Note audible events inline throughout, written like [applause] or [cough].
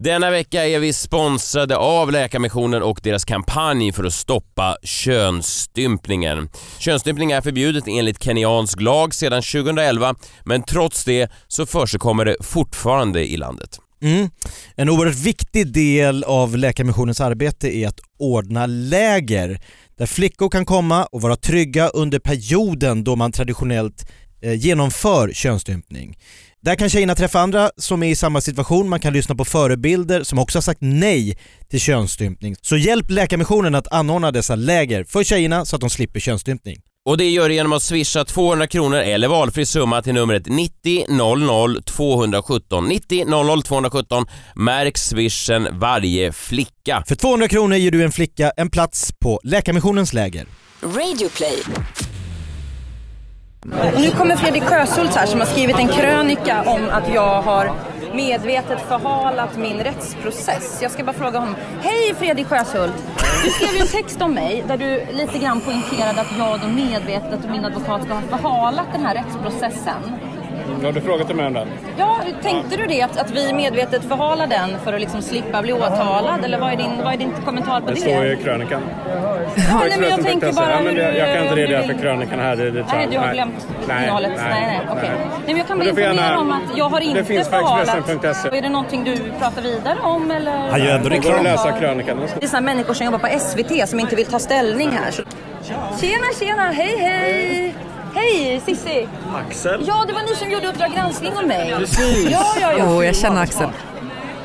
Denna vecka är vi sponsrade av Läkarmissionen och deras kampanj för att stoppa könsstympningen. Könsstympning är förbjudet enligt kenyansk lag sedan 2011 men trots det så försiggår det fortfarande i landet. Mm. En oerhört viktig del av Läkarmissionens arbete är att ordna läger där flickor kan komma och vara trygga under perioden då man traditionellt eh, genomför könsstympning. Där kan tjejerna träffa andra som är i samma situation, man kan lyssna på förebilder som också har sagt nej till könsstympning. Så hjälp Läkarmissionen att anordna dessa läger för tjejerna så att de slipper könsstympning. Och det gör du genom att swisha 200 kronor eller valfri summa till numret 90 00 217. 90 00 217. Märk swishen varje flicka. För 200 kronor ger du en flicka en plats på Läkarmissionens läger. Radioplay. Nu kommer Fredrik Sjöshult här som har skrivit en krönika om att jag har medvetet förhalat min rättsprocess. Jag ska bara fråga honom. Hej Fredrik Sjöshult! Du skrev ju en text om mig där du lite grann poängterade att jag då medvetet och min advokat ska ha förhalat den här rättsprocessen. Har du frågat mig om den? Ja, tänkte du det? Att, att vi medvetet förhalar den för att liksom slippa bli åtalad? Eller vad är din, vad är din kommentar på det? Det står ju i krönikan. Ja, nej, men jag tänker bara ja, men det, Jag kan inte redogöra för krönikan här i detalj. Nej, du har glömt Nej, innehållet? nej, Nej, nej, okej. nej. Nej, men jag kan bara informera gärna- om att jag har det inte finns på förhalat. Expressen.se. Är det någonting du pratar vidare om eller? Han gör ändå reklam. läsa krönikan. Det är sådana människor som jobbar på SVT som inte vill ta ställning här. Så... Tjena, tjena, hej, hej! Hej, Sissi! Axel? Ja, det var ni som gjorde Uppdrag granskning om mig. Precis! Ja, ja, ja. Åh, jag känner Axel.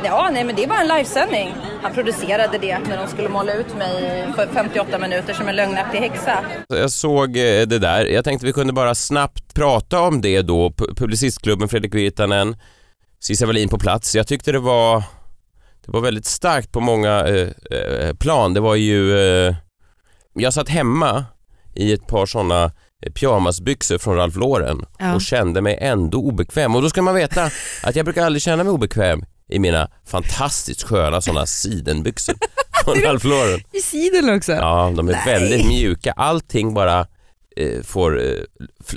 Ja, nej men det var en livesändning. Han producerade det när de skulle måla ut mig för 58 minuter som en lögnaktig häxa. Jag såg eh, det där. Jag tänkte vi kunde bara snabbt prata om det då. Pu- Publicistklubben, Fredrik Virtanen, Cissi Wallin på plats. Jag tyckte det var det var väldigt starkt på många eh, eh, plan. Det var ju... Eh, jag satt hemma i ett par sådana pyjamasbyxor från Ralph Lauren Ja. och kände mig ändå obekväm. Och då ska man veta att jag brukar aldrig känna mig obekväm i mina fantastiskt sköna sådana sidenbyxor [laughs] från Ralph Lauren. I sidan också. Ja, de är Nej. väldigt mjuka. Allting bara får eh,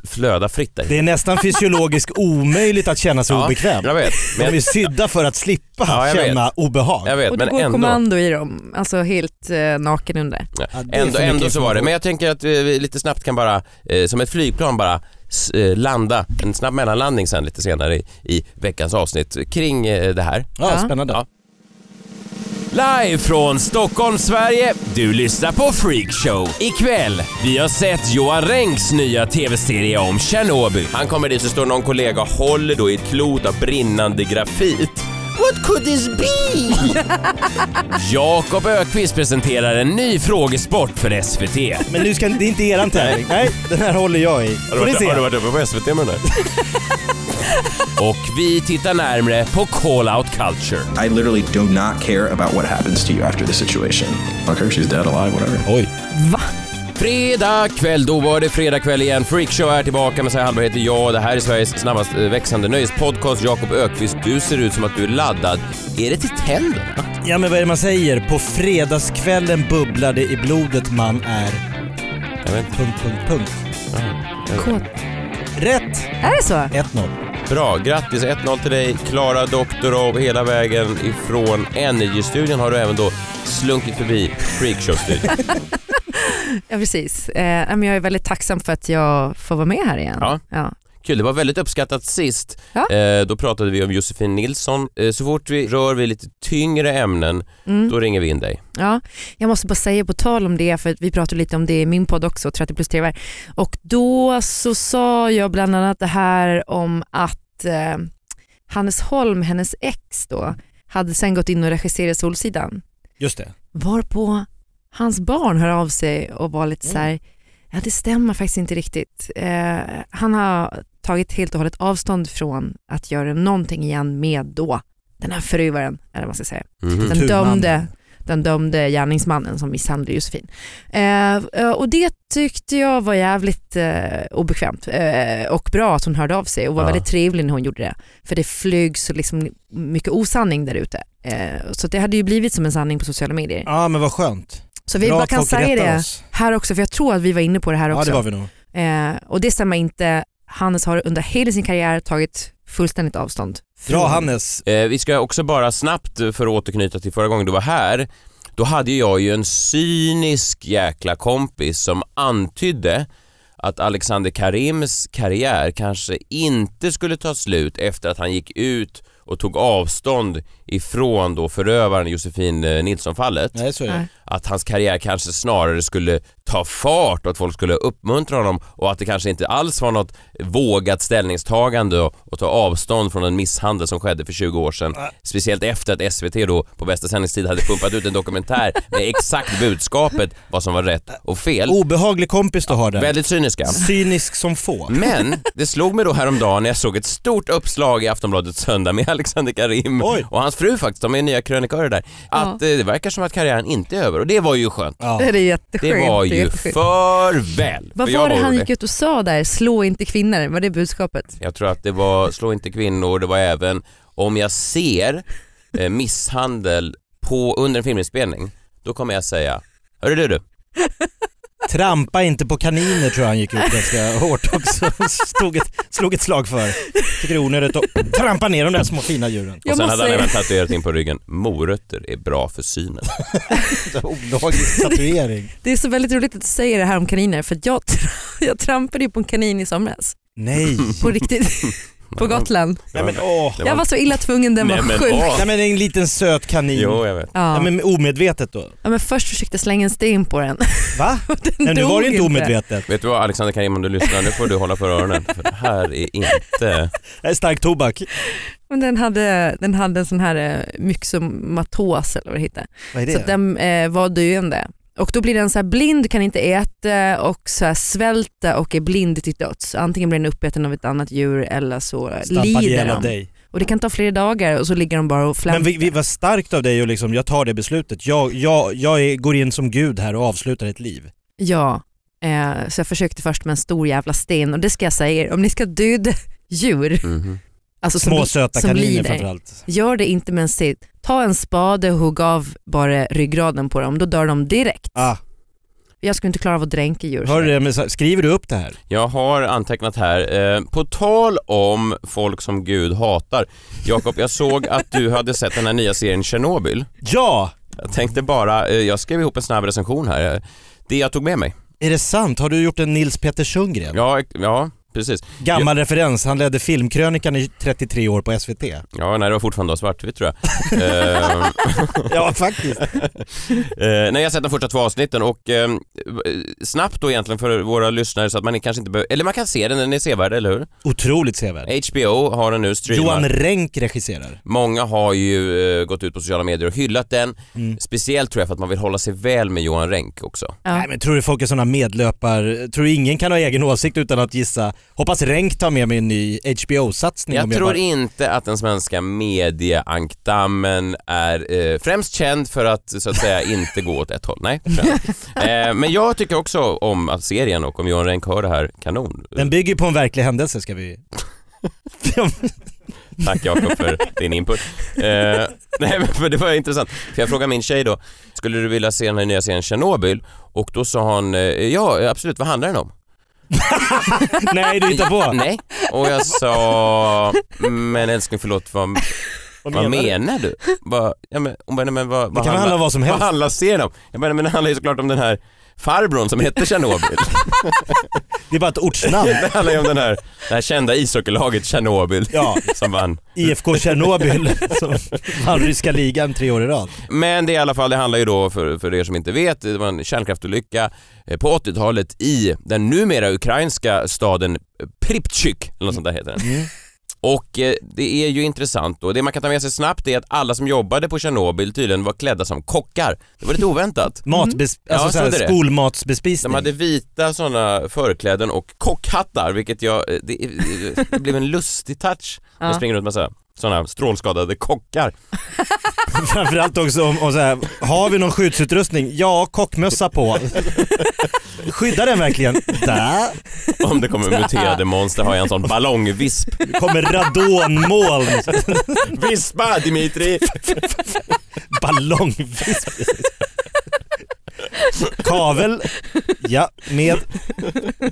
flöda fritt där. Det är nästan fysiologiskt [laughs] omöjligt att känna sig Ja, obekväm. Jag vet, De men är sydda för att slippa Ja, jag känna obehag. jag vet, Och du men går ändå. kommando i dem, alltså helt eh, naken under. Ja, ändå, ändå så var det. Men jag tänker att vi lite snabbt kan bara, eh, som ett flygplan bara eh, landa, en snabb mellanlandning sen lite senare i, i veckans avsnitt kring eh, det här. Ja, Ja. spännande. Ja. Live från Stockholm, Sverige. Du lyssnar på Freakshow. Ikväll, vi har sett Johan Rengs nya tv-serie om Tjernobyl. Han kommer dit så står någon kollega och håller då i ett klot av brinnande grafit. What could this be? [laughs] Jakob Ökvist presenterar en ny frågesport för SVT. Men nu ska det är inte eran tävling. Nej, den här håller jag i. Får ni se? varit uppe på SVT med den här? [laughs] Och vi tittar närmre på Call Out Culture. I literally do not care about what happens to you after the situation. Fuck her, she's dead, alive, whatever. Oj. Va? Fredag kväll, då var det fredag kväll igen. Freakshow är tillbaka, Messiah Hallberg heter jag. Det här är Sveriges snabbast eh, växande nöjespodcast. Jakob Ökvist, du ser ut som att du är laddad. Är det till tänderna? Ja men vad är det man säger? På fredagskvällen bubblar det i blodet man är... Jag vet inte. Punkt, punkt, punkt. Kåt. Rätt! Är det så? 1-0. Bra, grattis 1-0 till dig. Klara Doktorov hela vägen ifrån Energy-studion har du även då slunkit förbi Freakshow-studion. [laughs] [laughs] Ja precis. Eh, men jag är väldigt tacksam för att jag får vara med här igen. Ja. Ja. Kul, det var väldigt uppskattat sist. Ja. Eh, då pratade vi om Josefin Nilsson. Eh, så fort vi rör vid lite tyngre ämnen, Mm. då ringer vi in dig. Ja, jag måste bara säga på tal om det, för att vi pratade lite om det i min podd också, 30 plus TV. Och då så sa jag bland annat det här om att eh, Hannes Holm, hennes ex då, hade sen gått in och regisserat Solsidan. Just det. Varpå hans barn hör av sig och var lite så här, ja det stämmer faktiskt inte riktigt. Eh, han har tagit helt och hållet avstånd från att göra någonting igen med då den här förövaren, eller vad man ska säga. Mhm. Den dömde, den dömde gärningsmannen som misshandlade Josefin. Eh, eh, och det tyckte jag var jävligt eh, obekvämt eh, och bra att hon hörde av sig och var Ja. väldigt trevlig när hon gjorde det. För det flygs så liksom mycket osanning där ute. Eh, så det hade ju blivit som en sanning på sociala medier. Ja men vad skönt. Så vi Bra bara att kan folk säga rättar det oss. här också, för jag tror att vi var inne på det här Ja också. det var vi nog. Eh, och det stämmer inte. Hannes har under hela sin karriär tagit fullständigt avstånd. Dra från- Hannes. Eh, vi ska också bara snabbt, eh, för att återknyta till förra gången du var här, då hade jag ju en cynisk jäkla kompis som antydde att Alexander Karims karriär kanske inte skulle ta slut efter att han gick ut och tog avstånd ifrån då förövaren Josefin eh, Nilsson-fallet. Nej så är det. Nej. Att hans karriär kanske snarare skulle ta fart och att folk skulle uppmuntra honom och att det kanske inte alls var något vågat ställningstagande och, och ta avstånd från en misshandel som skedde för 20 år sedan. Speciellt efter att SVT då på bästa sändningstid hade pumpat ut en dokumentär med exakt budskapet vad som var rätt och fel. Obehaglig kompis du har där. Väldigt cyniska. Cynisk som få. Men det slog mig då häromdagen när jag såg ett stort uppslag i Aftonbladet Söndag med [laughs] Alexander Karim Oj. och hans fru faktiskt, de är nya krönikörer där, att eh, det verkar som att karriären inte är över och det var ju skönt. Ja. Det är jätteskönt. Det var ju jätteskönt. farväl. Vad För var det han gick ut och sa där? Slå inte kvinnor, var det budskapet? Jag tror att det var slå inte kvinnor, det var även om jag ser eh, misshandel på, under en filminspelning, då kommer jag säga Hörru du du, Trampa inte på kaniner tror jag han gick ut ganska hårt också. Slog ett, slog ett slag för. Tycker det är onödigt att trampa ner de där små fina djuren. Jag och sen måste hade han även tatuerat in på ryggen Morötter är bra för synen. [laughs] Olaglig tatuering. Det är så väldigt roligt att du säger det här om kaniner för att jag, [laughs] jag trampade ju på en kanin i somras. Nej. På riktigt. På Gotland. Nej men åh. Det Jag var så illa tvungen, den Nej, var men, sjuk. åh. Nej men en liten söt kanin. Jo, jag vet. Ja Ja. men omedvetet då. Ja, men först försökte jag slänga en sten på den. [laughs] Va? [laughs] Den Nej nu var dog det inte omedvetet. Vet du vad Alexander Karim om du lyssnar, nu får du hålla för öronen för det här är inte... [laughs] Det är stark tobak. Men den hade, den hade en sån här eh, myxomatos eller vad det heter. Vad är Så det? att den eh, var döende. Och då blir den så här blind, kan inte äta och så här svälter och är blind till döds. Antingen blir den uppäten av ett annat djur eller så Stampad lider ihjäl av de. dig. Och det kan ta flera dagar och så ligger de bara och flämtar. Men vi, vi var starkt av dig och liksom, jag tar det beslutet. Jag, jag, jag är, går in som gud här och avslutar ett liv. Ja, eh, så jag försökte först med en stor jävla sten och det ska jag säga er, om ni ska döda djur, Mhm. Alltså som, Små söta som kaniner lider, framförallt. gör det inte sten. Ta en spade och hugg av bara ryggraden på dem, då dör de direkt. Ah, Jag skulle inte klara av att dränka djur. hör du det? Skriver du upp det här? Jag har antecknat här, eh, på tal om folk som Gud hatar. Jakob, jag såg att du hade sett den här nya serien Tjernobyl. Ja! Jag tänkte bara, eh, jag skrev ihop en snabb recension här. Det jag tog med mig. Är det sant? Har du gjort en Nils Petter Sundgren? Ja, ja precis. Gammal referens, han ledde filmkrönikan i 33 år på SVT. Ja, nej det var fortfarande svartvitt tror jag. [laughs] eh, Ja faktiskt. [laughs] eh, nej, jag har sett de första två avsnitten och eh, snabbt då egentligen för våra lyssnare så att man kanske inte behöver, eller man kan se den, den är sevärd, eller hur? Otroligt sevärd. HBO har den nu streamad. Johan Renck regisserar. Många har ju eh, gått ut på sociala medier och hyllat den. Mm. Speciellt tror jag för att man vill hålla sig väl med Johan Renck också. Ja. Nej men tror du folk är sådana medlöpar, tror du ingen kan ha egen åsikt utan att gissa? Hoppas Renck tar med mig en ny HBO-satsning om Jag tror bara... inte att den svenska medieankdammen är eh, främst känd för att så att säga inte gå åt ett håll. Nej, jag [laughs] eh, Men jag tycker också om att serien och om Johan Renck hör det här, kanon. Den bygger på en verklig händelse ska vi... [laughs] Tack Jakob för din input. Eh, nej men för det var intressant, för jag frågade min tjej då, skulle du vilja se den här nya serien Tjernobyl? Och då sa hon, eh, ja absolut, vad handlar den om? [laughs] Nej du hittar på. Nej. Och jag sa, men älskling förlåt, vad, Vad menar du? menar du? Vad, ja, men, hon bara, nej, men vad, Det vad kan handla om vad som helst. Vad handlar serien om? Jag bara, men det handlar ju såklart om den här farbrorn som heter Tjernobyl. [laughs] Det är bara ett ortsnamn. det handlar ju om den här, det här kända ishockeylaget Tjernobyl Ja, [laughs] som vann. IFK Tjernobyl [laughs] som vann ryska ligan tre år i rad. Men det är i alla fall, det handlar ju då för, för er som inte vet, det var en kärnkraftolycka eh, på 80-talet i den numera ukrainska staden Pripyat, eller något sånt där heter den. Mm. Och eh, det är ju intressant då, det man kan ta med sig snabbt är att alla som jobbade på Tjernobyl tydligen var klädda som kockar. Det var lite oväntat. [laughs] Matbes- Ja, alltså det. skolmatsbespisning. De hade vita sådana förkläden och kockhattar, vilket jag, eh, det, det blev en lustig touch. De Ja. springer runt med så här, sådana strålskadade kockar. [laughs] Framförallt också om, om så här, har vi någon skyddsutrustning? Ja, kockmössa på. Skyddar den verkligen? Där Om det kommer muterade monster har jag en sån ballongvisp. kommer radonmoln. Vispa Dimitri! Ballongvisp. Kavel, ja, med.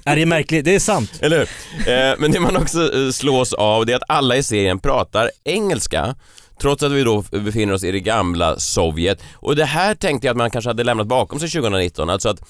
Är det är märkligt, det är sant. Eller hur? Eh, men det man också eh, slås av det är att alla i serien pratar engelska. Trots att vi då befinner oss i det gamla Sovjet. Och det här tänkte jag att man kanske hade lämnat bakom sig 2019. Alltså att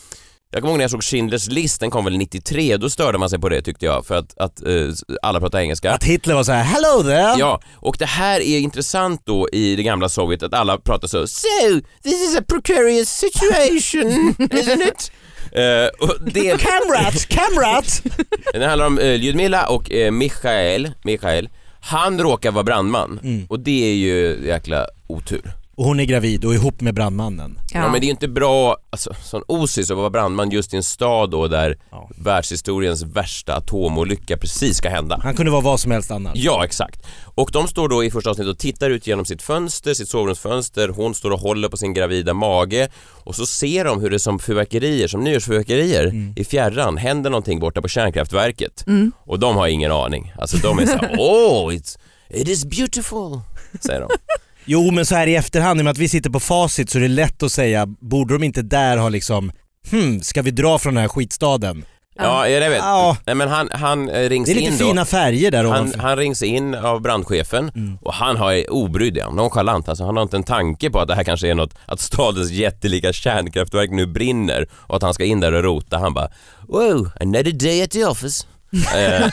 jag kommer ihåg när jag såg Schindler's list, den kom väl 93, då störde man sig på det tyckte jag för att, att eh, alla pratar engelska. Att Hitler var så här: hello there! Ja, och det här är intressant då i det gamla Sovjet att alla pratar så So, this is a precarious situation, [laughs] isn't it? Eh, och det, [laughs] Camrat, camrat! [laughs] det handlar om uh, Ljudmila och uh, Michael, Michael. Han råkar vara brandman Mm. och det är ju jäkla otur. Och hon är gravid och ihop med brandmannen. Ja. Ja. men det är ju inte bra, alltså sån osis att vara brandman just i en stad då där Ja. världshistoriens värsta atomolycka precis ska hända. Han kunde vara vad som helst annars. Ja, exakt. Och de står då i första avsnittet och tittar ut genom sitt fönster, sitt sovrumsfönster. Hon står och håller på sin gravida mage och så ser de hur det som fyrverkerier, som nyårsfyrverkerier i fjärran händer någonting borta på kärnkraftverket. Och de har ingen aning. Alltså de är såhär, oh, [laughs] it's, it is beautiful, säger de. [laughs] Jo men så här i efterhand, i och med att vi sitter på facit så är det lätt att säga, borde de inte där ha liksom, hmm, ska vi dra från den här skitstaden? Ja, jag vet. Ja. Nej men han, han eh, rings Det är in lite då. fina färger där Han, ovanför. han rings in av brandchefen Mm. och han har är obrydd, ja, nonchalant. Alltså, han har inte en tanke på att det här kanske är något, att stadens jättelika kärnkraftverk nu brinner och att han ska in där och rota. Han bara wow, another day at the office. [laughs] eh,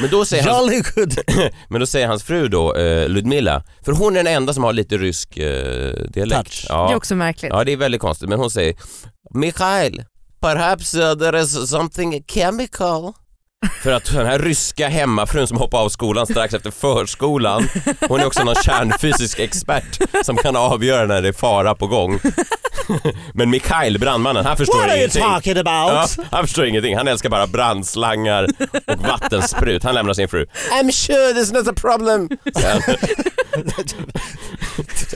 men, då säger hans, Jolly good! [laughs] men då säger hans fru då, eh, Ludmilla, för hon är den enda som har lite rysk eh, dialekt. Touch. Ja. Det är också märkligt. Ja, det är väldigt konstigt. Men hon säger Mikhail, perhaps uh, there is something chemical. För att den här ryska hemmafrun som hoppar av skolan strax efter förskolan, hon är också någon kärnfysisk expert som kan avgöra när det är fara på gång. Men Mikhail, brandmannen, han förstår What are you ingenting. talking Ja, about? han förstår ingenting. Han älskar bara brandslangar och vattensprut. Han lämnar sin fru. I'm sure there's not a problem.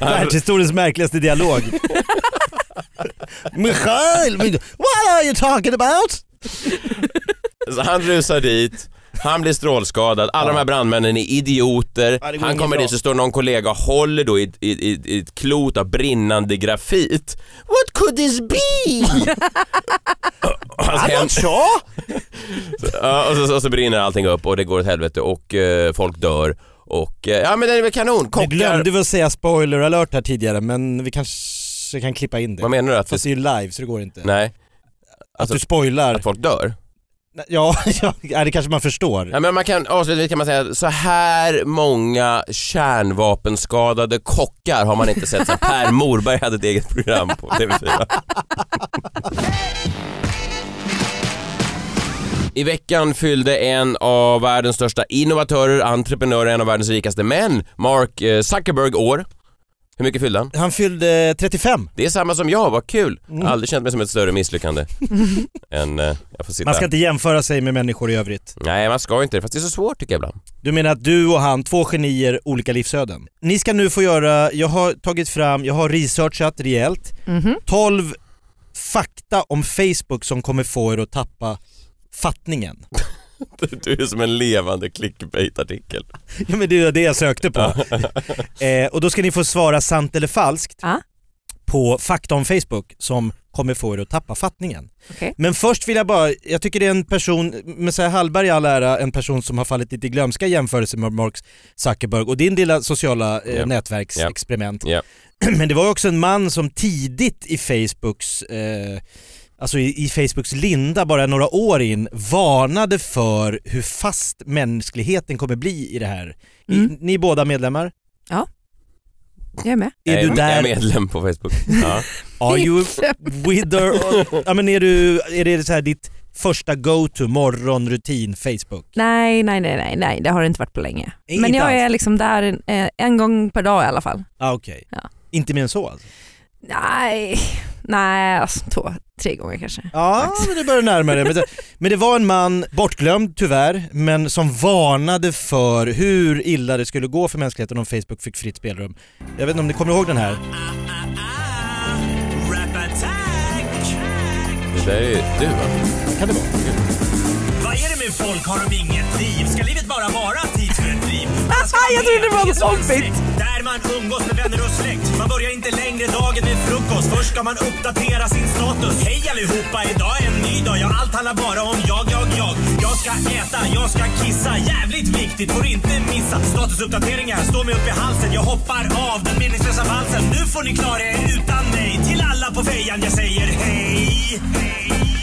Världshistoriens märkligaste dialog. [laughs] Michael, men- what are you talking about? [laughs] Så han rusar dit, han blir strålskadad, alla de här brandmännen är idioter, Ja, han kommer bra. dit så står någon kollega och håller då i, i, i, i ett klot av brinnande grafit. What could this be? [laughs] Not [laughs] sure. Ja, och, så, och så brinner allting upp och det går åt helvete och eh, folk dör. Och eh, ja men det är väl kanon. Vi Kockar... glömde väl säga spoiler alert här tidigare men vi kanske kan klippa in det. Vad menar du? Att, Fast det är ju live så det går inte. nej, att alltså- du spoilar. att folk dör? [laughs] Ja, ja, det kanske man förstår. Ja, men man kan, avslutningsvis kan man säga så här många kärnvapenskadade kockar har man inte sett sedan [laughs] Per Morberg hade ett eget program på TV4. I veckan fyllde en av världens största innovatörer, entreprenörer, en av världens rikaste män, Mark eh, Zuckerberg år. Hur mycket fyllde han? Han fyllde 35. Det är samma som jag, vad kul! Mm. Jag har aldrig känt mig som ett större misslyckande [laughs] än eh, jag får sitta... Man ska inte jämföra sig med människor i övrigt. Nej, man ska inte det, fast det är så svårt tycker jag ibland. Du menar att du och han, två genier, olika livsöden. Ni ska nu få göra, jag har tagit fram, jag har researchat rejält, Mhm. 12 fakta om Facebook som kommer få er att tappa fattningen. [laughs] Du är som en levande clickbait-artikel. Ja men det är det jag sökte på. [laughs] eh, och då ska ni få svara sant eller falskt Ja. på fakta om Facebook som kommer få er att tappa fattningen. Okej. Men först vill jag bara, jag tycker det är en person, Messiah Hallberg i all ära, en person som har fallit lite i glömska i jämförelse med Mark Zuckerberg och din lilla sociala eh, Ja. nätverksexperiment. Ja. [clears throat] Men det var också en man som tidigt i Facebooks eh, Alltså i, i Facebooks linda, bara några år in, varnade för hur fast mänskligheten kommer bli i det här. Mm. I, ni är båda medlemmar? Jag är med. Är jag du Jag är där? medlem på Facebook. Ja. [laughs] Are you [laughs] with her? Ja men är du, är det så här ditt första go-to morgonrutin Facebook? Nej, nej, nej, nej, nej, det har det inte varit på länge. Inte Men jag alls. är liksom där en, eh, en gång per dag i alla fall. Ah, Okej. Ja. Inte mer än så alltså? Nej, nej, alltså två, tre gånger kanske. Ja, men det börjar närma dig. Men det, [laughs] men det var en man, bortglömd tyvärr, men som varnade för hur illa det skulle gå för mänskligheten om Facebook fick fritt spelrum. Jag vet inte om ni kommer ihåg den här? Det där är du va? Kan det vara? Vad är det med folk? Har de inget liv? Ska livet bara vara tid för ett liv? [laughs] Jag trodde det var något sekt, Där man umgås med vänner och släkt. Man börjar inte längre dagen med frukost. Först ska man uppdatera sin status. Hej allihopa, idag är en ny dag. Ja, allt handlar bara om jag, jag, jag. Jag ska äta, jag ska kissa. Jävligt viktigt, får inte missa. Statusuppdateringar, står mig upp i halsen. Jag hoppar av den meningslösa valsen. Nu får ni klara er utan mig. Till alla på fejan jag säger hej. Hej.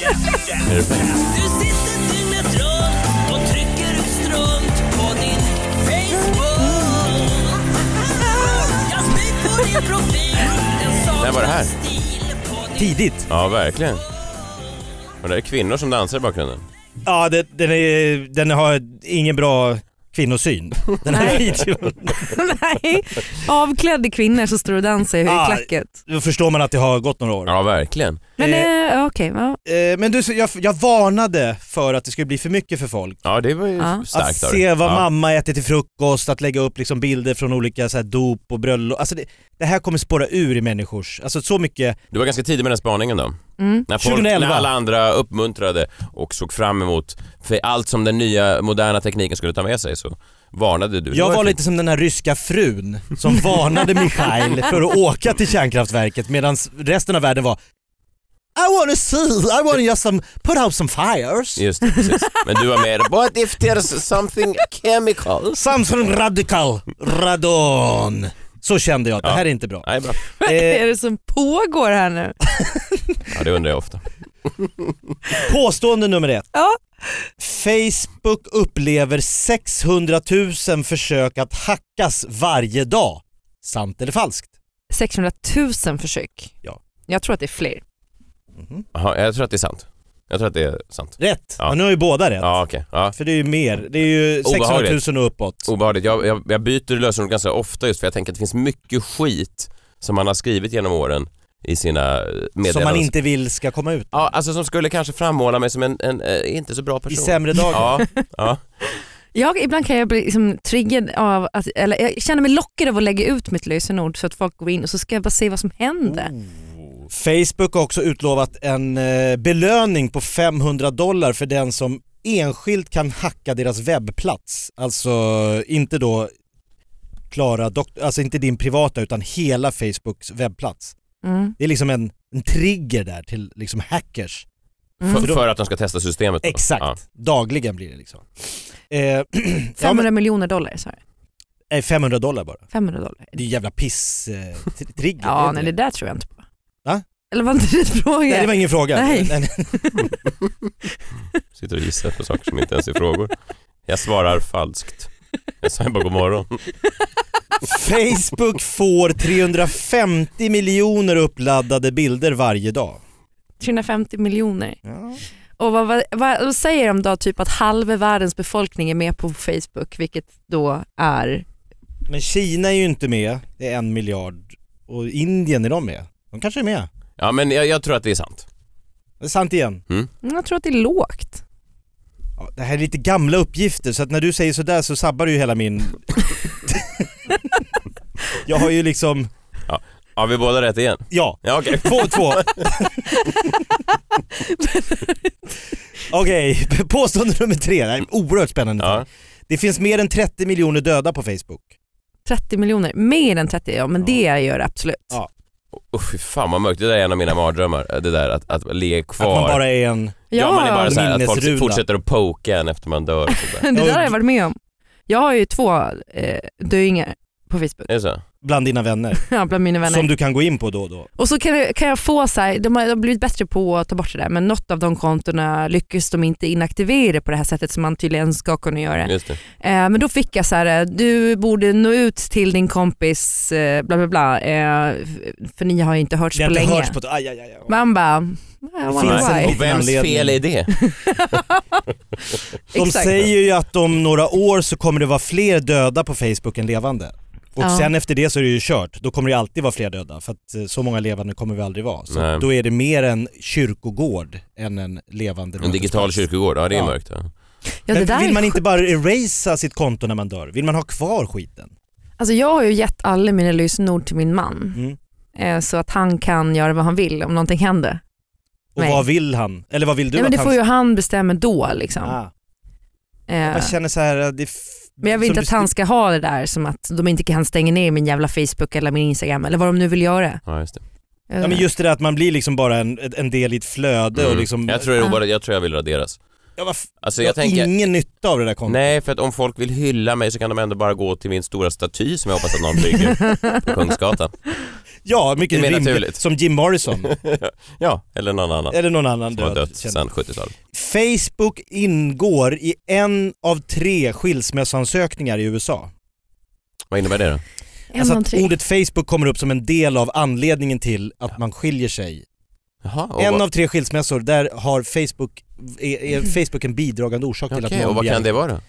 Yeah, yeah, yeah. Du sitter dygnet runt och trycker ut strunt på din Facebook. Jag spyr på din profil. Den När var det här? Tidigt. Ja, verkligen. Och det är kvinnor som dansar i bakgrunden. Ja, det, den, är, den har ingen bra kvinnosyn. Den här Nej. videon. [laughs] Nej, avklädda kvinnor som står och dansar i Ah. högklackat. Då förstår man att det har gått några år. Ja, verkligen. Men Eh, eh, okej, ja. Eh, Men du, jag, jag varnade för att det skulle bli för mycket för folk. Ja, det var ju Ja. starkt Att se vad ja. mamma äter till frukost, att lägga upp liksom bilder från olika så här dop och bröllop. Alltså det, det här kommer spåra ur i människors, alltså så mycket. Du var ganska tidig med den spaningen då. Mm. När, folk, 2011. när alla andra uppmuntrade och såg fram emot för allt som den nya moderna tekniken skulle ta med sig så varnade du. Jag var fint. lite som den här ryska frun som [laughs] varnade Mikhail för att åka till kärnkraftverket medan resten av världen var I wanna see, I wanna just some, put out some fires. Just det, precis. Men du var med. What if there's something chemical? Something radical, radon. Så kände jag, det här är inte bra. Nej, bra. Vad Eh, är det som pågår här nu? [laughs] Ja, det undrar jag ofta. [laughs] Påstående nummer ett. Ja. Facebook upplever 600 000 försök att hackas varje dag. Sant eller falskt? 600 000 försök. Ja. Jag tror att det är fler. Jaha, jag tror att det är sant. Jag tror att det är sant. Rätt! Ja. Ja. nu har ju båda rätt. Ja, okej. Ja. För det är ju mer, det är ju 600 Obehagligt. 000 och uppåt. Obehagligt. Jag, jag, jag byter lösenord ganska ofta just för jag tänker att det finns mycket skit som man har skrivit genom åren i sina eh, meddelanden. Som man inte vill ska komma ut. Ja, alltså som skulle kanske frammåla mig som en, en eh, inte så bra I person. sämre dagar. Ja, ja. [laughs] Jag, ibland kan jag bli liksom triggad av att, eller jag känner mig lockad av att lägga ut mitt lösenord så att folk går in och så ska jag bara se vad som händer. Facebook har också utlovat en eh, belöning på 500 dollar för den som enskilt kan hacka deras webbplats. Alltså inte då Klara, alltså inte din privata utan hela Facebooks webbplats. Mm. Det är liksom en, en trigger där till liksom hackers. Mm. För, för att de ska testa systemet då. Exakt, Ja. dagligen blir det liksom. Eh, [clears throat] ja, 500 men, miljoner dollar sa jag. nej, 500 dollar bara. 500 dollar. Det är jävla piss eh, Ja, nej det där tror jag inte på. Eller var inte det en fråga? Nej, det var ingen fråga. Nej. Nej. [laughs] Sitter och gissar på saker som inte ens är frågor. Jag svarar falskt. Jag sa bara god morgon. Facebook får 350 miljoner uppladdade bilder varje dag. 350 miljoner. Och vad, vad, vad, vad säger de då typ att halva världens befolkning är med på Facebook vilket då är Men Kina är ju inte med, det är en miljard. Och Indien, är de med? De kanske är med. Ja men jag, jag tror att det är sant. Det är sant igen. Jag tror att det är lågt. Ja, det här är lite gamla uppgifter så att när du säger sådär så sabbar du ju hela min... [laughs] Jag har ju liksom, Har vi båda rätt igen? ja, Ja okej. [laughs] två två. [laughs] Okej, påstående nummer tre, det här är oerhört spännande. Ja. Det finns mer än 30 miljoner döda på Facebook. 30 miljoner, mer än 30, ja men det gör det absolut. Ja. Oh, fy fan vad mörkt. Det där är en av mina mardrömmar. Det där att, att ligga kvar. Att man bara är en... Ja, man är bara såhär att folk minnesruna. fortsätter att poka en efter man dör. och sådär. [laughs] det där har jag varit med om. Jag har ju två eh, döingar på Facebook, Är det så? Bland dina vänner. [laughs] ja, bland mina vänner. Som du kan gå in på då och då. Och så kan jag, kan jag få så här, de har, de har blivit bättre på att ta bort det där men något av de kontona lyckas de inte inaktivera på det här sättet som man tydligen ska kunna göra. Just det. Eh, men då fick jag så här, eh, du borde nå ut till din kompis eh, bla bla bla eh, för ni har ju inte hörts på har inte länge. hörts på. Aj, aj, aj, aj. Man bara. Och vems fel är det? [laughs] De säger ju att om några år så kommer det vara fler döda på Facebook än levande. Och Ja. sen efter det så är det ju kört. Då kommer det alltid vara fler döda för att eh, så många levande kommer vi aldrig vara. Så Nej. då är det mer en kyrkogård än en levande En digital kyrkogård, ja det är Ja. mörkt. Ja. Ja, det där Men vill man sjukt. inte bara erasa sitt konto när man dör? Vill man ha kvar skiten? Alltså jag har ju gett alla mina lösenord till min man Mm. eh, så att han kan göra vad han vill om någonting händer. Och Nej. vad vill han? Eller vad vill du Nej, men att det han... får ju han bestämma då liksom. ah. Eh, Jag känner så här, det Men jag vill inte att han ska ha det där som att de inte kan stänga ner min jävla Facebook eller min Instagram eller vad de nu vill göra. Ja, just det. Ja men just det där att man blir liksom bara en, en del i ett flöde och Mm. liksom... Jag, tror det är bara, jag tror jag vill raderas. Ja, vad f- Alltså jag jag har tänker, ingen nytta av det där kontot. nej för att om folk vill hylla mig så kan de ändå bara gå till min stora staty som jag hoppas att någon bygger [laughs] på Kungsgatan. Ja, mycket rimligt. naturligt. Som Jim Morrison. [laughs] Ja, eller någon annan eller någon annan som har död. dött känd. sedan 70-talet. Facebook ingår i en av tre skilsmässoansökningar i USA. Vad innebär det då? Alltså att ordet Facebook kommer upp som en del av anledningen till att man skiljer sig. Jaha, En vad, av tre skilsmässor, där har Facebook, är, är Facebook en bidragande orsak till okej, att någon och vad kan det vara?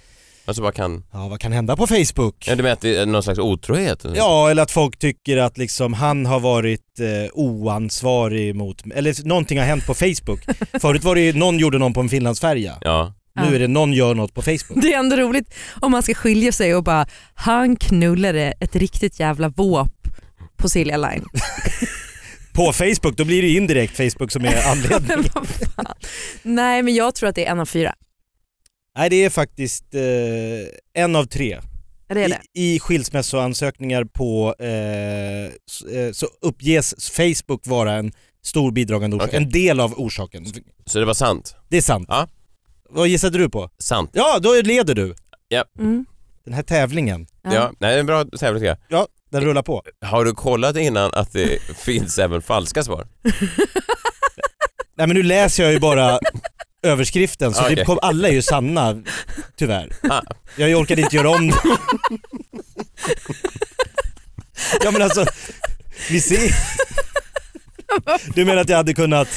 Alltså vad kan, Ja, vad kan hända på Facebook? ja, du menar att det är någon slags otrohet? Ja, eller att folk tycker att liksom han har varit eh, oansvarig mot, eller någonting har hänt på Facebook. [laughs] Förut var det ju, någon gjorde någon på en finlandsfärja. Ja, Nu är det någon gör något på Facebook. Det är ändå roligt om man ska skilja sig och bara, han knullade ett riktigt jävla våp på Silja Line. [laughs] På Facebook, då blir det indirekt Facebook som är [laughs] anledningen. Nej men jag tror att det är en av fyra. Nej det är faktiskt eh, en av tre. Ja, Det är det. I, I skilsmässoansökningar på, eh, eh, så uppges Facebook vara en stor bidragande orsak, Okej. en del av orsaken. så det var sant? Det är sant. Ja. Vad gissade du på? Sant. Ja, då leder du. Mm. Den här tävlingen, Ja, nej, det är en bra tävling tycker jag. ja, den rullar på. Har du kollat innan att det [laughs] finns även falska svar? Nej men nu läser jag ju bara [laughs] överskriften så det Okej. kom, alla är ju sanna, tyvärr. Ah. Jag orkade inte göra om det. Ja men alltså, vi ser... Du menar att jag hade kunnat...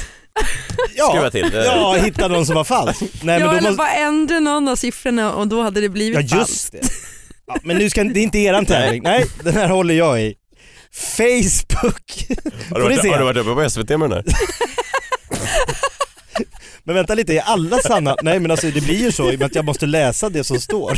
Ja, Skruva till det. ja hitta någon som var falsk? Nej ja men då eller måste... bara ändra någon av siffrorna och då hade det Ja blivit falskt. just det. Ja, men nu ska, det är inte eran tävling, nej den här håller jag i. Facebook! Har du, varit, har du varit uppe på SVT med den här? Men vänta lite, är alla sanna? Nej men alltså det blir ju så i och med att jag måste läsa det som står.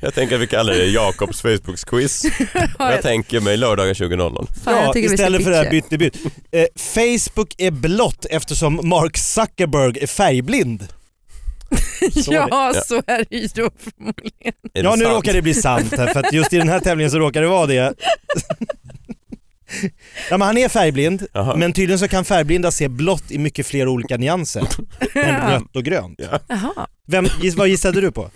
Jag tänker att vi kallar det Jakobs Facebooks quiz. [laughs] Jag tänker mig lördagar 20.00. Fan, jag ja, vi istället för det här bytt i bytt. Eh, Facebook är blått eftersom Mark Zuckerberg är färgblind. [laughs] Så är det. Ja så är det ju då förmodligen. Ja nu sant? råkar det bli sant här för att just i den här tävlingen så råkar det vara det. [laughs] [laughs] Ja men han är färgblind, Jaha. men tydligen så kan färgblinda se blått i mycket fler olika nyanser [laughs] än rött och grönt. Jaha. Vem, giss, vad gissade du på?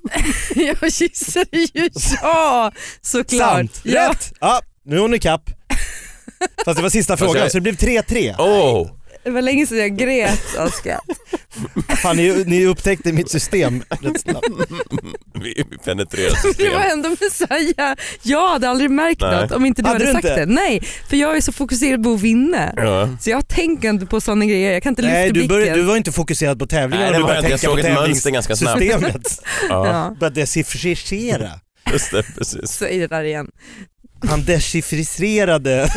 [laughs] Jag gissade ju ja såklart. Sant! Ja. Rätt! Ja, nu är hon ikapp. Fast det var sista frågan jag- så det blev 3-3. Åh! Det var länge sedan jag grät av skratt. Fan ni, ni upptäckte mitt system rätt snabbt. [laughs] Vi vi penetrerar Det var systemet. [laughs] ändå Messiah. Jag hade aldrig märkt Nej. något om inte du Hade hade, du sagt inte? det. Nej, för jag är så fokuserad på att vinna. Ja. Så jag tänker inte på sådana grejer. Jag kan inte Nej lyfta du, blicken. började, du var inte fokuserad på tävlingen Nej, det du var började jag inte. Jag såg ett mönster ganska snabbt. tävlingssystemet. [laughs] Ja, Ja, Började dechiffrera. just det, precis. säg det där igen. Han dechiffrerade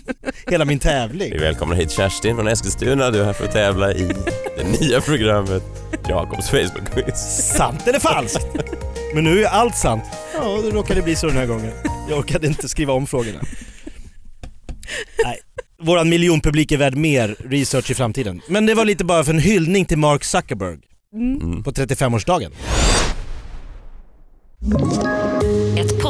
[laughs] hela min Vi tävling. välkomnar hit Kerstin från Eskilstuna. Du är här för att tävla i det nya programmet Jakobs Facebook-quiz. Sant eller falskt? Men nu är allt sant. Ja, då råkade bli så den här gången. Jag orkade inte skriva om frågorna. Nej, våran miljonpublik är värd mer research i framtiden. Men det var lite bara för en hyllning till Mark Zuckerberg Mm. på 35-årsdagen.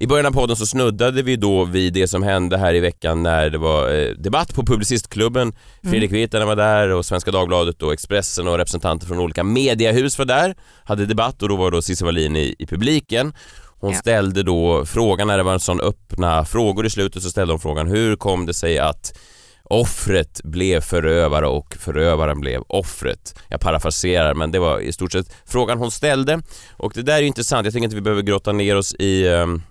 I början av podden så snuddade vi då vid det som hände här i veckan när det var eh, debatt på Publicistklubben. Fredrik Virtanen var där och Svenska Dagbladet och Expressen och representanter från olika mediehus var där, hade debatt och då var då Cissi Wallin i, i publiken. Hon Ja. ställde då frågan, när det var en sån öppna frågor i slutet så ställde hon frågan hur kom det sig att offret blev förövare och förövaren blev offret. Jag parafraserar men det var i stort sett frågan hon ställde och det där är intressant, jag tänker inte vi behöver grotta ner oss i ehm,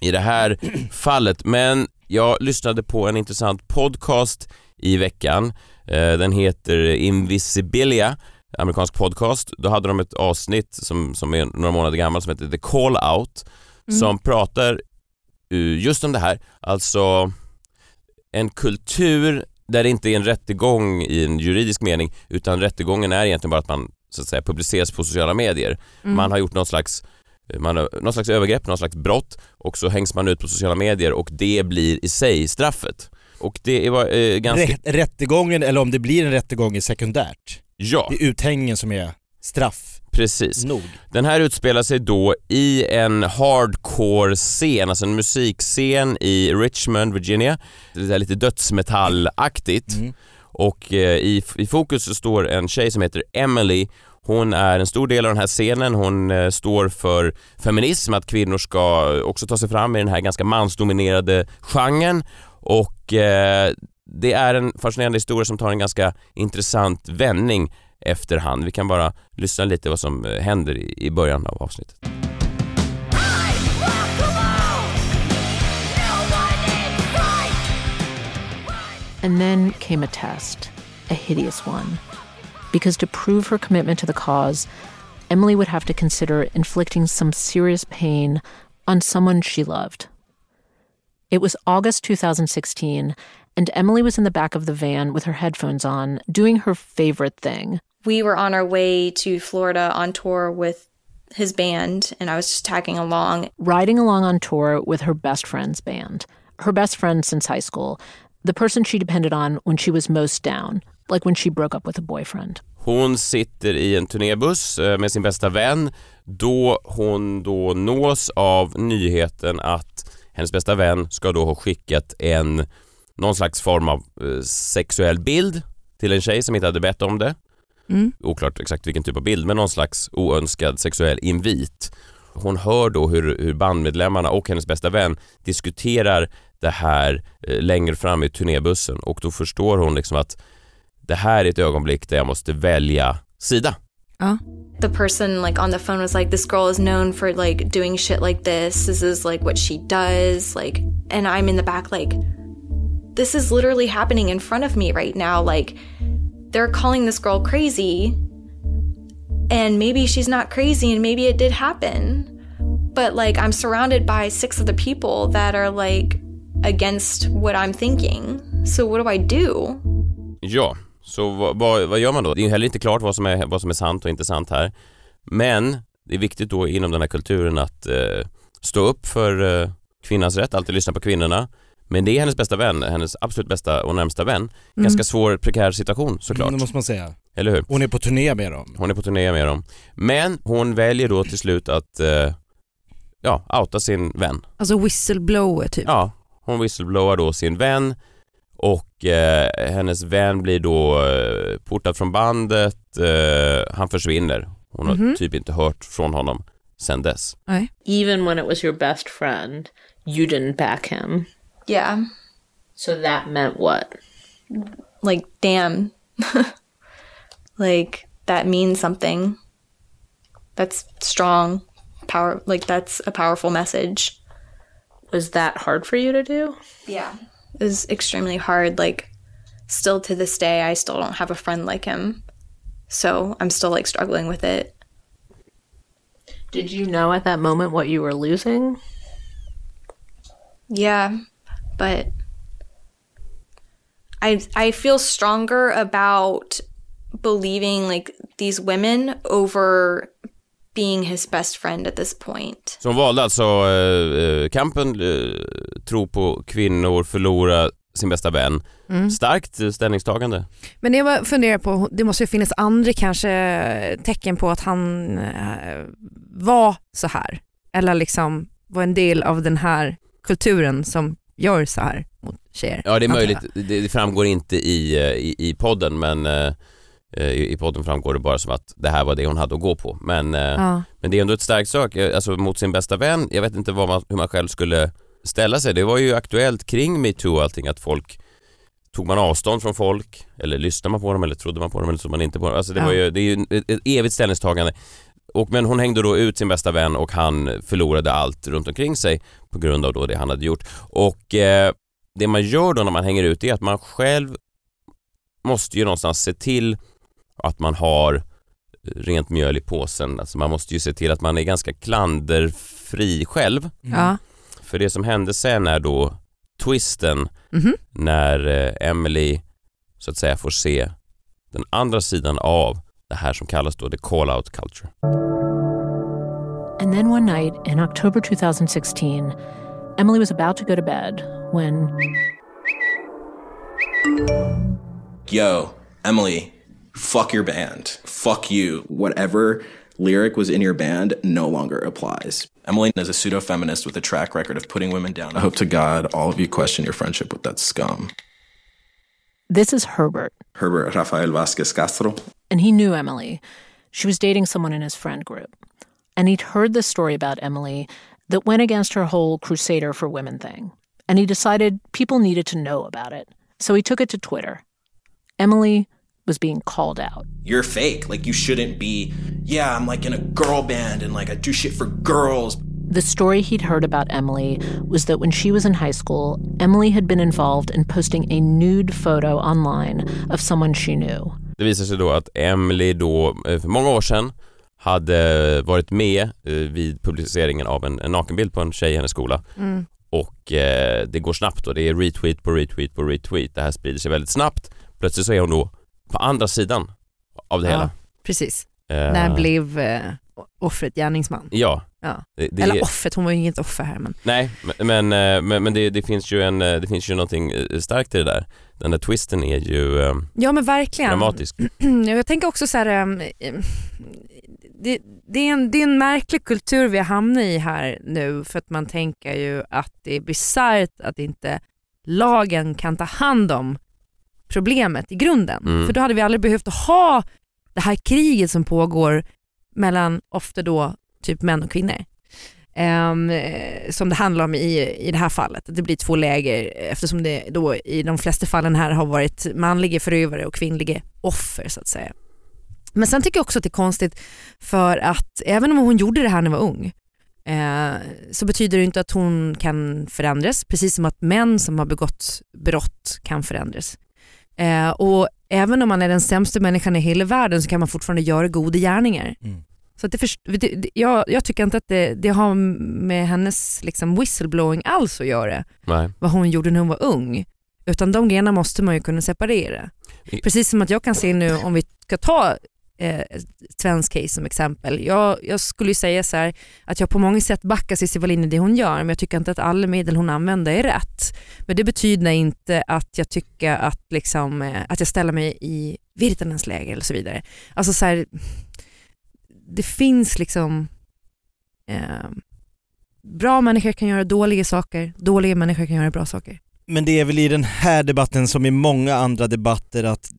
i det här fallet. Men jag lyssnade på en intressant podcast i veckan. Eh, Den heter Invisibilia amerikansk podcast. Då hade de ett avsnitt som, som är några månader gammalt som heter The Call Out Mm. som pratar uh, just om det här, alltså en kultur där det inte är en rättegång i en juridisk mening utan rättegången är egentligen bara att man så att säga publiceras på sociala medier. Mm. Man har gjort någon slags man någon slags övergrepp, någon slags brott och så hängs man ut på sociala medier och det blir i sig straffet. Och det var eh, ganska... Rätt, rättegången, eller om det blir en rättegång, är sekundärt. Ja. Det är uthängningen som är straff Precis. nog. Den här utspelar sig då i en hardcore-scen, alltså en musikscen i Richmond, Virginia. Det är lite dödsmetallaktigt. Och eh, i, i fokus så står en tjej som heter Emily. Hon är en stor del av den här scenen. Hon eh, står för feminism, att kvinnor ska eh, också ta sig fram i den här ganska mansdominerade genren. Och eh, det är en fascinerande historia som tar en ganska intressant vändning efterhand. Vi kan bara lyssna lite vad som eh, händer i, i början av avsnittet. And then came a test, a hideous one. Because to prove her commitment to the cause, Emily would have to consider inflicting some serious pain on someone she loved. It was August 2016, and Emily was in the back of the van with her headphones on, doing her favorite thing. we were on our way to Florida on tour with his band, and I was just tagging along. riding along on tour with her best friend's band. Her best friend since high school, the person she depended on when she was most down, like when she broke up with a boyfriend. Hon sitter i en turnébuss eh, med sin bästa vän då hon då nås av nyheten att hennes bästa vän ska då ha skickat en någon slags form av eh, sexuell bild till en tjej som inte hade bett om det. Mm. Oklart exakt vilken typ av bild, men någon slags oönskad sexuell invit. Hon hör då hur, hur bandmedlemmarna och hennes bästa vän diskuterar det här eh, längre fram i turnébussen och då förstår hon liksom att det här är ett ögonblick där jag måste välja sida. Ja. The person like on the phone was like, "This girl is known for like doing shit like this. This is like what she does." Like, and I'm in the back like, "This is literally happening in front of me right now. Like, they're calling this girl crazy, and maybe she's not crazy, and maybe it did happen." But like, I'm surrounded by six other people that are like against what I'm thinking. So what do I do? Ja, så vad, vad, vad gör man då? Det är ju heller inte klart vad som, är, vad som är sant och inte sant här. Men det är viktigt då inom den här kulturen att eh, stå upp för eh, kvinnans rätt, alltid lyssna på kvinnorna. Men det är hennes bästa vän, hennes absolut bästa och närmsta vän. Ganska svår, prekär situation såklart. Mm, det måste man säga. Eller hur? Hon är på turné med dem. Hon är på turné med dem. Men hon väljer då till slut att eh, ja, outa sin vän. Alltså whistleblower typ. Ja, hon whistleblowar då sin vän och eh, hennes vän blir då eh, portad från bandet, eh, han försvinner. Hon har Mhm. typ inte hört från honom sen dess. Even when it was your best friend, you didn't back him. Yeah. So that meant what? like damn [laughs] like that means something that's strong power like that's a powerful message Was that hard for you to do? yeah it was extremely hard like still to this day i still don't have a friend like him so i'm still like struggling with it Did you know at that moment what you were losing? yeah but i i feel stronger about believing like these women over being his best friend at this point Så hon valde alltså eh, eh, kampen, eh, tro på kvinnor, förlora sin bästa vän. Mm. Starkt ställningstagande. Men det jag funderar på, det måste ju finnas andra kanske tecken på att han eh, var så här. Eller liksom var en del av den här kulturen som gör så här mot tjejer. Ja det är möjligt, det, det framgår inte i, eh, i, i podden men eh, i, i podden framgår det bara som att det här var det hon hade att gå på. Men, eh, Ja. men det är ändå ett starkt sak, eh, alltså mot sin bästa vän. Jag vet inte vad man, hur man själv skulle ställa sig. Det var ju aktuellt kring metoo och allting att folk Tog man avstånd från folk eller lyssnade man på dem eller trodde man på dem eller trodde man inte på dem? Alltså det, Ja. var ju, det är ju ett evigt ställningstagande. Och, men hon hängde då ut sin bästa vän och han förlorade allt runt omkring sig på grund av då det han hade gjort. Och eh, det man gör då när man hänger ut är att man själv måste ju någonstans se till att man har rent mjöl i påsen. Alltså man måste ju se till att man är ganska klanderfri själv. Ja. För det som hände sen är då twisten Mhm. när eh, Emily så att säga får se den andra sidan av det här som kallas då the call-out culture. And then one night in October 2016, Emily was about to go to bed when Yo, Emily, fuck your band. Fuck you. Whatever lyric was in your band no longer applies. Emily is a pseudo feminist with a track record of putting women down. I hope to God all of you question your friendship with that scum. this is Herbert, Herbert Rafael Vasquez Castro. and he knew Emily. She was dating someone in his friend group. And he'd heard this story about Emily that went against her whole Crusader for Women thing. And he decided people needed to know about it. So he took it to Twitter. Emily was being called out. You're fake. Like, you shouldn't be, yeah, I'm like in a girl band and like I do shit for girls. The story he'd heard about Emily was that when she was in high school, Emily had been involved in posting a nude photo online of someone she knew. Det visar sig då att Emily då eh, för många år sedan hade varit med eh, vid publiceringen av en, en nakenbild på en tjej i hennes skola Mm. och eh, det går snabbt och det är retweet på retweet på retweet. Det här sprider sig väldigt snabbt. Plötsligt så är hon då på andra sidan av det Ja, hela. precis. Eh, När blev eh, offret gärningsman? Ja. Ja. Det, det Eller är- offret, hon var ju inget offer här men Nej, men, men, eh, men, men det, det finns ju en, eh, det finns ju någonting eh, starkt i det där. Den där twisten är ju eh, Ja men verkligen. dramatisk. [clears throat] Jag tänker också så här, ehm, ehm, det, det, är en, det är en märklig kultur vi har hamnat i här nu för att man tänker ju att det är bisarrt att inte lagen kan ta hand om problemet i grunden. Mm. För då hade vi aldrig behövt ha det här kriget som pågår mellan ofta då typ män och kvinnor. Eh, som det handlar om i, i det här fallet. Det blir två läger eftersom det då i de flesta fallen här har varit manliga förövare och kvinnliga offer så att säga. Men sen tycker jag också att det är konstigt för att även om hon gjorde det här när hon var ung eh, så betyder det inte att hon kan förändras, precis som att män som har begått brott kan förändras. Eh, och även om man är den sämsta människan i hela världen så kan man fortfarande göra goda gärningar. Så att det först, det, det, jag, jag tycker inte att det, det har med hennes liksom whistleblowing alls att göra, Nej. vad hon gjorde när hon var ung. Utan de grejerna måste man ju kunna separera. Precis som att jag kan se nu, om vi ska ta eh, svensk case som exempel. Jag, jag skulle ju säga så här, att jag på många sätt backar Cissi Wallin i det hon gör, men jag tycker inte att alla medel hon använder är rätt. Men det betyder inte att jag tycker att, liksom, eh, att jag ställer mig i Virtanens läger eller så vidare. Alltså så här, det finns liksom eh, bra människor kan göra dåliga saker, dåliga människor kan göra bra saker. Men det är väl i den här debatten som i många andra debatter att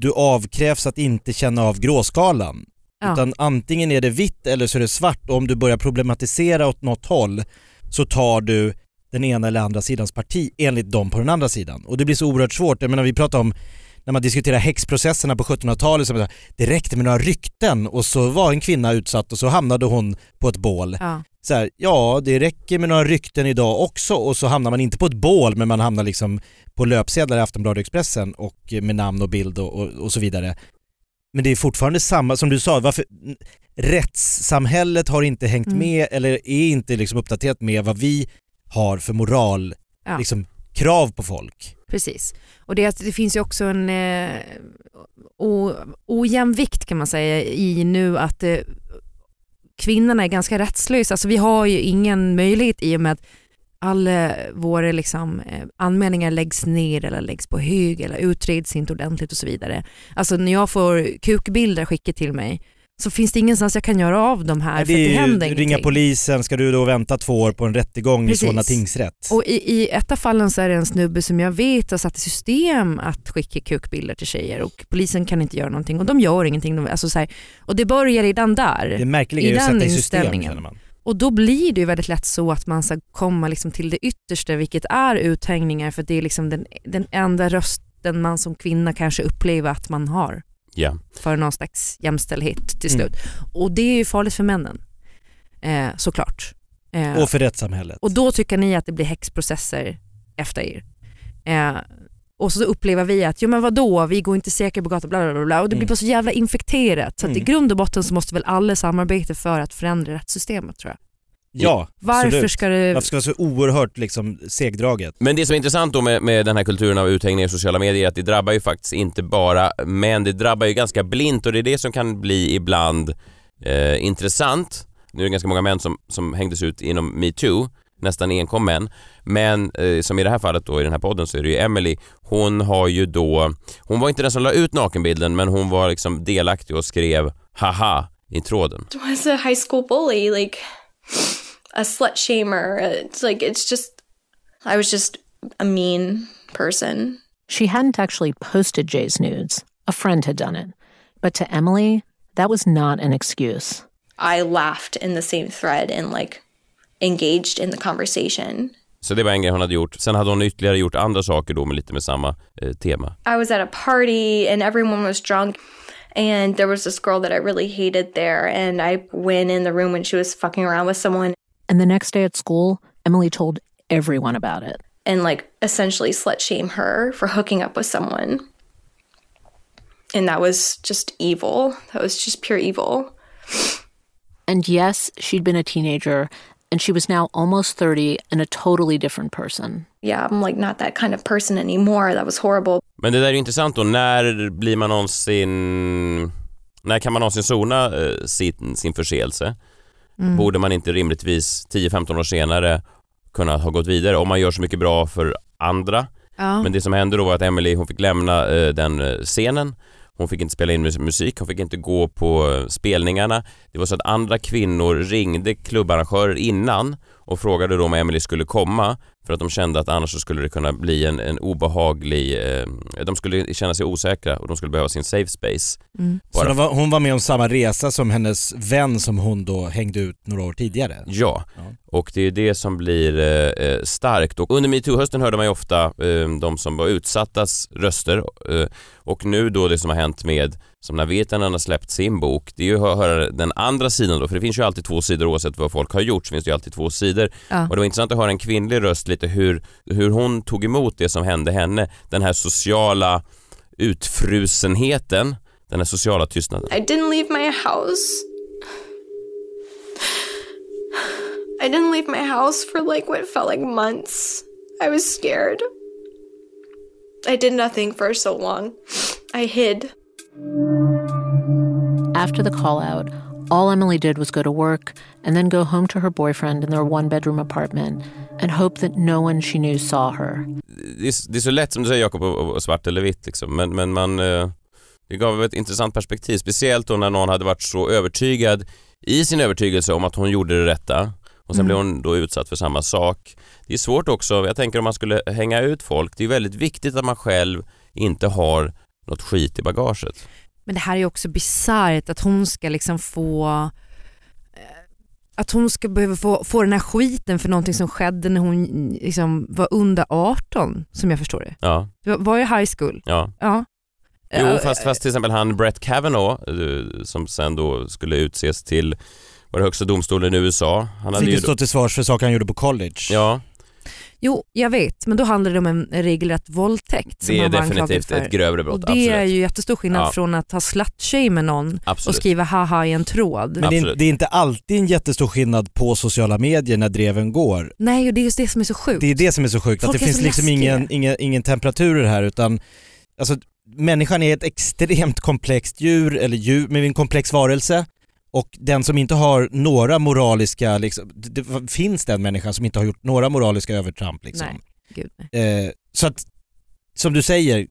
du avkrävs att inte känna av gråskalan. Ja. Utan antingen är det vitt eller så är det svart och om du börjar problematisera åt något håll så tar du den ena eller andra sidans parti enligt dem på den andra sidan. Och det blir så oerhört svårt. Jag menar vi pratar om när man diskuterar häxprocesserna på 1700-talet, så det räckte med några rykten och så var en kvinna utsatt och så hamnade hon på ett bål. Ja. Så här, ja, det räcker med några rykten idag också och så hamnar man inte på ett bål men man hamnar liksom på löpsedlar i Aftonbladet Expressen och med namn och bild och, och, och så vidare. Men det är fortfarande samma, som du sa, varför rättssamhället har inte hängt Mm. med eller är inte liksom uppdaterat med vad vi har för moral, Ja. liksom krav på folk. Precis. Och det, det finns ju också en eh, o, ojämvikt kan man säga i nu att eh, kvinnorna är ganska rättslösa. Alltså vi har ju ingen möjlighet i och med att alla våra liksom, eh, anmälningar läggs ner eller läggs på hög eller utreds inte ordentligt och så vidare. Alltså när jag får kukbilder skickat till mig så finns det ingenstans jag kan göra av de här Nej, för att det är ju händer ringa ingenting. polisen, ska du då vänta två år på en rättegång Precis. i Solna tingsrätt? Och i, i ett av fallen så är det en snubbe som jag vet har satt i system att skicka kukbilder till tjejer och polisen kan inte göra någonting och de gör ingenting. De- Alltså så här, och det börjar redan där. Det märkliga är ju att sätta i system känner man. Och då blir det ju väldigt lätt så att man ska komma liksom till det yttersta vilket är uthängningar för det är liksom den, den enda rösten man som kvinna kanske upplever att man har Ja. för någon slags jämställdhet till Mm. slut. Och det är ju farligt för männen eh, såklart. Eh, Och för rättssamhället. och då tycker ni att det blir häxprocesser efter er. Eh, och så upplever vi att, jo men vadå, vi går inte säkert på gatan, bla bla bla, och det blir Mm. bara så jävla infekterat. Så att i Mm. grund och botten så måste väl alla samarbeta för att förändra rättssystemet tror jag. Ja, Varför absolut. ska det... Varför ska det vara så oerhört liksom segdraget? Men det som är intressant då med, med den här kulturen av uthängningar i sociala medier är att det drabbar ju faktiskt inte bara män, det drabbar ju ganska blint och det är det som kan bli ibland eh, intressant. Nu är det ganska många män som, som hängdes ut inom metoo, nästan enkom män. Men eh, som i det här fallet då i den här podden så är det ju Emily, hon har ju då, hon var inte den som la ut nakenbilden men hon var liksom delaktig och skrev haha i tråden. I was a high school bully, like a slut shamer. It's like it's just I was just a mean person. She hadn't actually posted Jay's nudes. A friend had done it. But to Emily, that was not an excuse. I laughed in the same thread and like engaged in the conversation. Så det var en grej hon hade gjort. Sen hade hon ytterligare gjort andra saker då med lite med samma eh, tema. I was at a party and everyone was drunk and there was this girl that I really hated there and I went in the room when she was fucking around with someone And the next day at school, Emily told everyone about it. and like essentially slut shame her for hooking up with someone. And that was just evil. That was just pure evil. And yes, she'd been a teenager, and she was now almost 30 and a totally different person. Yeah, I'm like not that kind of person anymore. That was horrible. Men det där är ju intressant då, när blir man någonsin... När kan man någonsin sona eh, sin, sin förseelse? Mm. Borde man inte rimligtvis 10-15 år senare kunna ha gått vidare om man gör så mycket bra för andra? Ja. Men det som hände då var att Emily hon fick lämna eh, den eh, scenen. Hon fick inte spela in mus- musik, hon fick inte gå på eh, spelningarna. Det var så att andra kvinnor ringde klubbarrangörer innan och frågade då om Emily skulle komma för att de kände att annars så skulle det kunna bli en, en obehaglig... Eh, de skulle känna sig osäkra och de skulle behöva sin safe space. Mm. Så var, hon var med om samma resa som hennes vän som hon då hängde ut några år tidigare? Ja, och det är det som blir eh, eh, starkt. Och under metoo-hösten hörde man ju ofta eh, de som var utsattas röster eh, och nu då det som har hänt med, som när Virtanen har släppt sin bok, det är ju att höra den andra sidan då, för det finns ju alltid två sidor oavsett vad folk har gjort så finns det ju alltid två sidor. Ja. Och det var intressant att höra en kvinnlig röst lite hur, hur hon tog emot det som hände henne, den här sociala utfrusenheten, den här sociala tystnaden. I didn't leave my house. I didn't leave my house for like what felt like months. I was scared. I did nothing for so long. I hid. After the call out, all Emily did was go to work and then go home to her boyfriend in their one bedroom apartment and hope that no one she knew saw her. det, är, det är så lätt som du säger Jakob, att svart eller vitt liksom. men, men man, eh, det gav ett intressant perspektiv, speciellt då när någon hade varit så övertygad i sin övertygelse om att hon gjorde det rätta och sen Mm. blev hon då utsatt för samma sak. Det är svårt också, jag tänker om man skulle hänga ut folk, det är väldigt viktigt att man själv inte har något skit i bagaget. Men det här är ju också bisarrt att hon ska liksom få att hon ska behöva få, få den här skiten för någonting som skedde när hon liksom var under 18 som jag förstår det. Ja, Det var, ju high school. ja. Ja. Jo, fast, fast till exempel han Brett Kavanaugh eh, som sen då skulle utses till var det högsta domstolen i USA. Han hade Fick ju stå till svars för saker han gjorde på college. ja, Jo, jag vet, men då handlar det om en regelrätt våldtäkt. som det är definitivt ett grövre brott. Och det absolut. är ju jättestor skillnad Ja. från att ha slutshamed någon Absolut. och skriva haha i en tråd. Men det är, det är inte alltid en jättestor skillnad på sociala medier när dreven går. Nej, och det är just det som är så sjukt. Det är det som är så sjukt, att Folk det är finns liksom ingen, ingen, ingen temperaturer här utan alltså, människan är ett extremt komplext djur, eller djur, med en komplex varelse och den som inte har några moraliska, liksom, det, det finns den människan som inte har gjort några moraliska övertramp liksom. Nej, gud nej. Eh, så att, som du säger,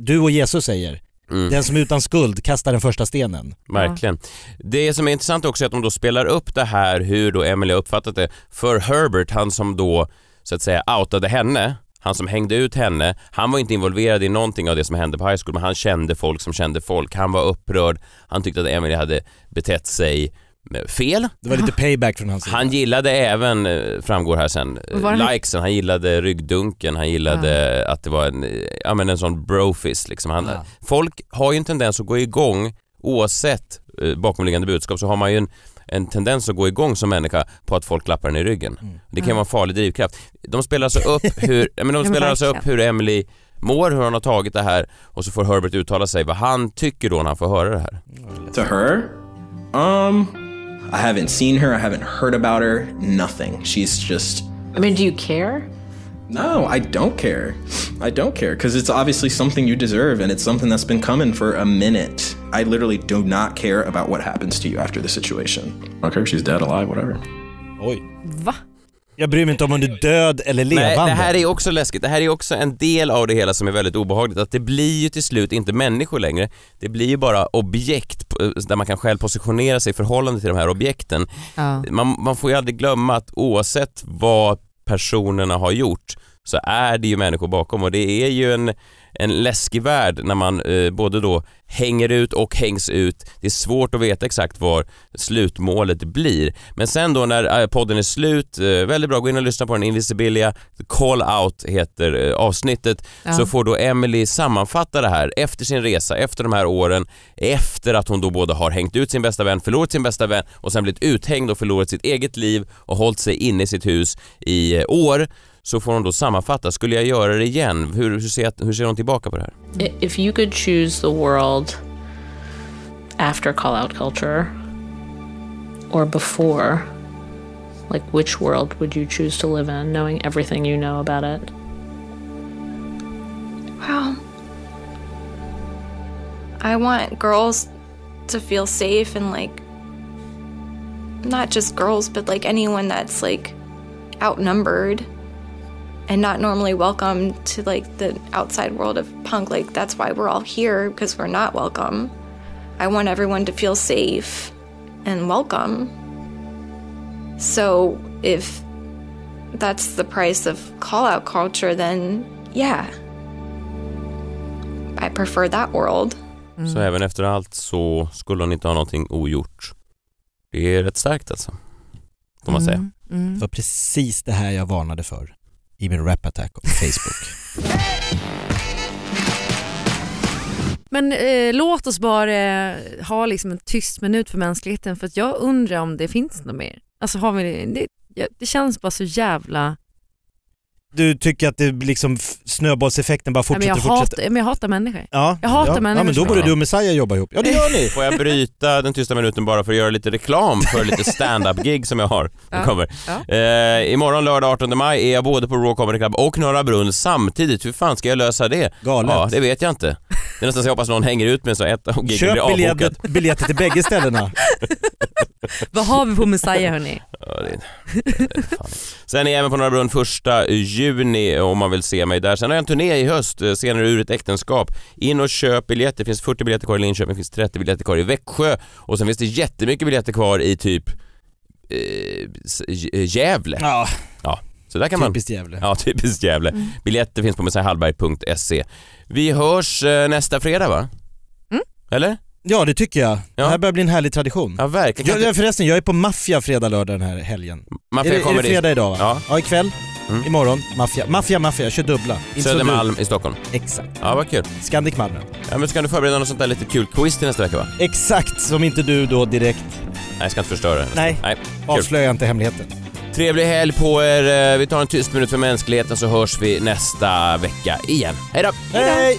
du och Jesus säger, Mm. den som är utan skuld kastar den första stenen. Verkligen. Det som är intressant också är att de då spelar upp det här hur då Emily har uppfattat det för Herbert, han som då så att säga outade henne, han som hängde ut henne, han var inte involverad i någonting av det som hände på high school men han kände folk som kände folk, han var upprörd, han tyckte att Emily hade betett sig med fel. Det var lite [laughs] payback från hans sida. Han gillade även, eh, framgår här sen, var han- likesen, han gillade ryggdunken, han gillade att det var en, eh, ja men en sån brofist liksom. Han, Ja. Folk har ju en tendens att gå igång oavsett eh, bakomliggande budskap så har man ju en, en tendens att gå igång som människa på att folk klappar en i ryggen. Mm. Det kan vara en farlig drivkraft. De spelar alltså upp [laughs] hur, men de spelar alltså upp hur Emily mår, hur han har tagit det här och så får Herbert uttala sig vad han tycker då när han får höra det här. To her, um, I haven't seen her, I haven't heard about her, nothing. She's just. I mean, do you care? No, I don't care. I don't care because it's obviously something you deserve and it's something that's been coming for a minute. I literally do not care about what happens to you after the situation. I don't care if she's dead, alive, whatever. Oj. Va? Jag bryr mig inte om hon är död eller levande. Nej, det här är också läskigt. Det här är också en del av det hela som är väldigt obehagligt. Att det blir ju till slut inte människor längre. Det blir ju bara objekt på- där man kan själv positionera sig i förhållande till de här objekten. Ja. Man, man får ju aldrig glömma att oavsett vad personerna har gjort så är det ju människor bakom. Och det är ju en, en läskig värld när man eh, både då hänger ut och hängs ut. Det är svårt att veta exakt var slutmålet blir. Men sen då när eh, podden är slut, eh, väldigt bra, gå in och lyssna på den, Invisibilia, Call Out heter eh, avsnittet, Ja. så får då Emily sammanfatta det här efter sin resa, efter de här åren, efter att hon då både har hängt ut sin bästa vän, förlorat sin bästa vän och sen blivit uthängd och förlorat sitt eget liv och hållit sig inne i sitt hus i eh, år så får hon då sammanfatta, skulle jag göra det igen? Hur, hur, ser, hur ser hon tillbaka på det här? If you could choose the world after call out culture or before, like which world would you choose to live in, knowing everything you know about it? Wow. I want girls to feel safe and like not just girls, but like anyone that's like outnumbered and not normally welcome to like the outside world of punk. Like that's why we're all here because we're not welcome. I want everyone to feel safe and welcome. So if that's the price of call out culture, then yeah, I prefer that world. Så även efter allt så skulle hon inte ha någonting ogjort. Det är rätt starkt alltså. Får man säga. Mm, mm. Det var precis det här jag varnade för i min rap attack på Facebook. Men eh, låt oss bara eh, ha liksom en tyst minut för mänskligheten för att jag undrar om det finns något mer. Alltså har vi det? Det, det känns bara så jävla... Du tycker att det liksom snöbollseffekten bara fortsätter och fortsätter? hatar, men jag hatar människor. Ja, Jag hatar ja. människor Ja men då borde är- du och Messiah jobba ihop. Ja det gör ni! Får jag bryta den tysta minuten bara för att göra lite reklam för lite stand-up-gig som jag har? Ja. Det kommer. Ja. Eh, imorgon lördag 18 maj är jag både på Raw Comedy Club och Norra Brunn samtidigt. Hur fan ska jag lösa det? Galet. Ja, det vet jag inte. Det är nästan så jag hoppas någon hänger ut med så ett av giggen blir Köp avbokat. biljetter, biljetter till bägge ställena. [laughs] Vad har vi på Messiah hörni? Ja, det är... fan. [laughs] Sen är jag även på Norra Brunn första juni om man vill se mig där. Sen har jag en turné i höst, eh, senare ur ett äktenskap. In och köp biljetter. Det finns 40 biljetter kvar i Linköping, det finns 30 biljetter kvar i Växjö och sen finns det jättemycket biljetter kvar i typ eh, J- Gävle. Ja, Ja, så där kan man... typiskt Gävle. Ja, typiskt Gävle. Biljetter finns på messiahallberg.se. Vi hörs eh, nästa fredag va? Mm. Eller? Ja det tycker jag. Ja. Det här börjar bli en härlig tradition. Ja, verkligen. Jag, förresten, jag är på Maffia fredag, lördag den här helgen. Maffia är, det, är kommer det dit. fredag idag va? Ja. ja ikväll, Mm. imorgon, Maffia. Maffia, Maffia, jag kör dubbla. Inte Södermalm i Stockholm. Exakt. Ja, vad kul. Scandic Malmö. Ja, men ska du förbereda något sånt där lite kul quiz till nästa vecka va? Exakt, som inte du då direkt Nej, jag ska inte förstöra det. Nej. Nej. Kul. avslöjar inte hemligheten. Trevlig helg på er. Eh, Vi tar en tyst minut för mänskligheten så hörs vi nästa vecka igen. Hej då! Hej!